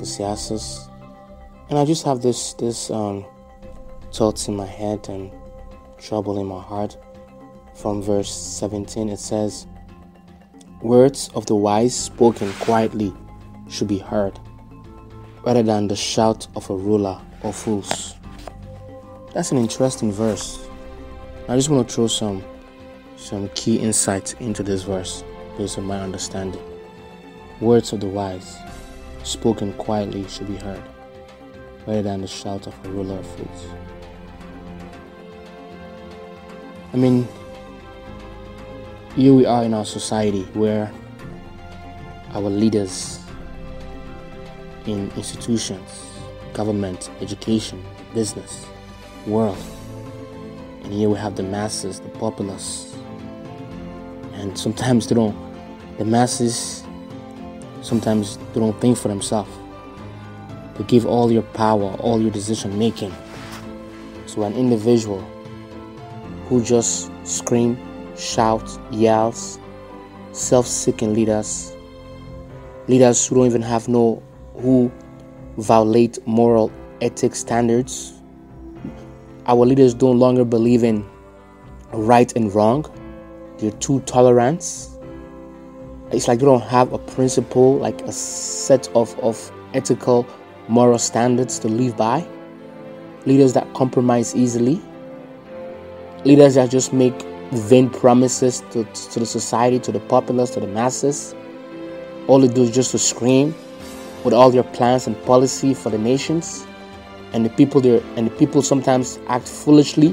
Ecclesiastes, and I just have this this um, thoughts in my head and trouble in my heart. From verse 17, it says, "Words of the wise spoken quietly should be heard, rather than the shout of a ruler or fools." That's an interesting verse. I just want to throw some some key insights into this verse based on my understanding. Words of the wise, spoken quietly, should be heard, rather than the shout of a ruler of fools. I mean, here we are in our society where our leaders in institutions, government, education, business, world, and here we have the masses, the populace, and sometimes they don't, the masses sometimes they don't think for themselves. They give all your power, all your decision making to an individual who just scream, shout, yells, self-seeking leaders, leaders who don't even have no, who violate moral ethics standards. Our leaders don't longer believe in right and wrong. They're too tolerant. It's like they don't have a principle, like a set of, of ethical, moral standards to live by. Leaders that compromise easily. Leaders that just make vain promises to, to the society, to the populace, to the masses. All they do is just to scream with all their plans and policy for the nations. And the people there and the people sometimes act foolishly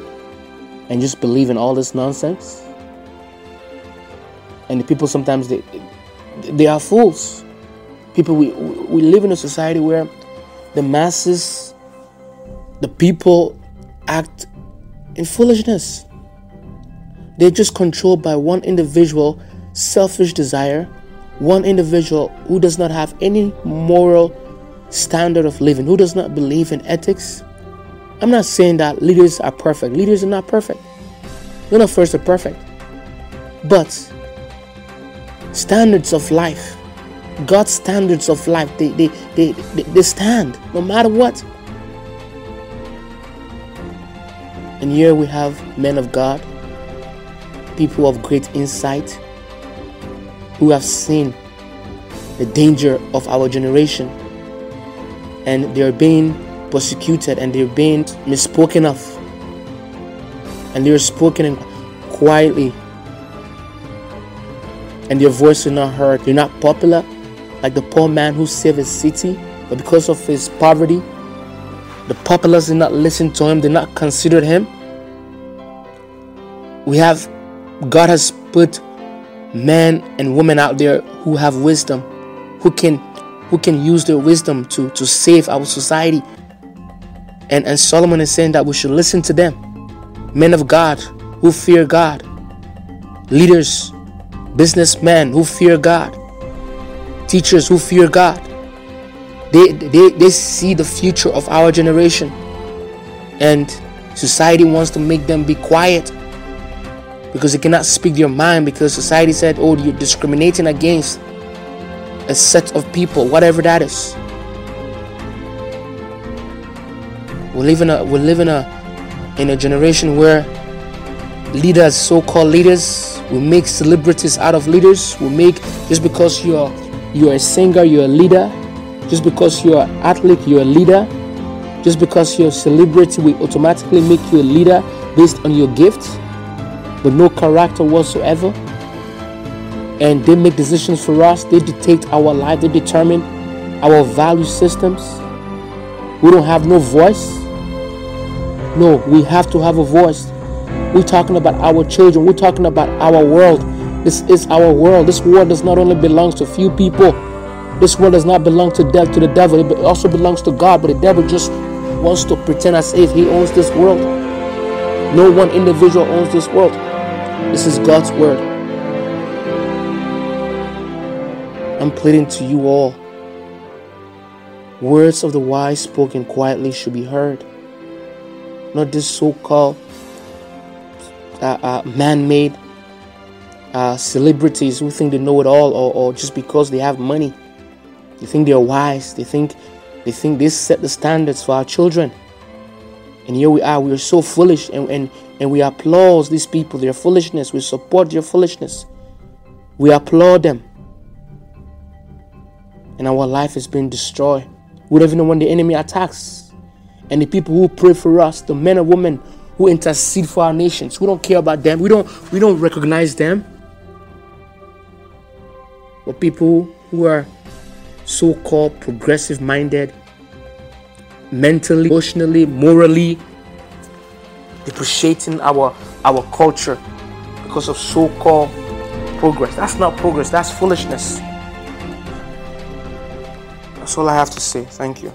and just believe in all this nonsense and the people sometimes they they are fools. People we we live in a society where the masses the people act in foolishness. They're just controlled by one individual selfish desire one individual who does not have any moral standard of living who does not believe in ethics. I'm not saying that leaders are perfect. Leaders are not perfect. None of us are perfect. But standards of life. God's standards of life they they, they, they, stand no matter what. And here we have men of god people of great insight who have seen the danger of our generation. And they're being persecuted and they're being misspoken of. And they're spoken quietly and their voice is not heard. You're not popular, like the poor man who saved his city, but because of his poverty, the populace did not listen to him, they did not consider him. We have, God has put men and women out there who have wisdom, who can, who can use their wisdom to to save our society. And and Solomon is saying that we should listen to them, men of God who fear God, leaders businessmen who fear God, teachers who fear God. They, they, they see the future of our generation. And society wants to make them be quiet because they cannot speak their mind because society said, oh, you're discriminating against a set of people, whatever that is. We live in a we live in a in a generation where leaders, so-called leaders, we make celebrities out of leaders. We make just because you're you're a singer, you're a leader. Just because you're an athlete, you're a leader. Just because you're a celebrity, we automatically make you a leader based on your gift, but no character whatsoever. And they make decisions for us. They dictate our life. They determine our value systems. We don't have no voice. No, we have to have a voice. We're talking about our children. We're talking about our world. This is our world. This world does not only belong to few people. This world does not belong to, de- to the devil. It also belongs to God. But the devil just wants to pretend as if he owns this world. No one individual owns this world. This is God's word. I'm pleading to you all. Words of the wise spoken quietly should be heard. Not this so called uh, uh, man made uh, celebrities who think they know it all or, or just because they have money. They think they're wise. They think They think they set the standards for our children. And here we are, we are so foolish and, and, and we applaud these people, their foolishness. We support their foolishness. We applaud them. And our life has been destroyed. We don't even know when the enemy attacks. And the people who pray for us, the men and women who intercede for our nations, we don't care about them. We don't we don't recognize them. But people who are so-called progressive minded, mentally, emotionally, morally, depreciating our our culture because of so-called progress. That's not progress, that's foolishness. That's all I have to say. Thank you.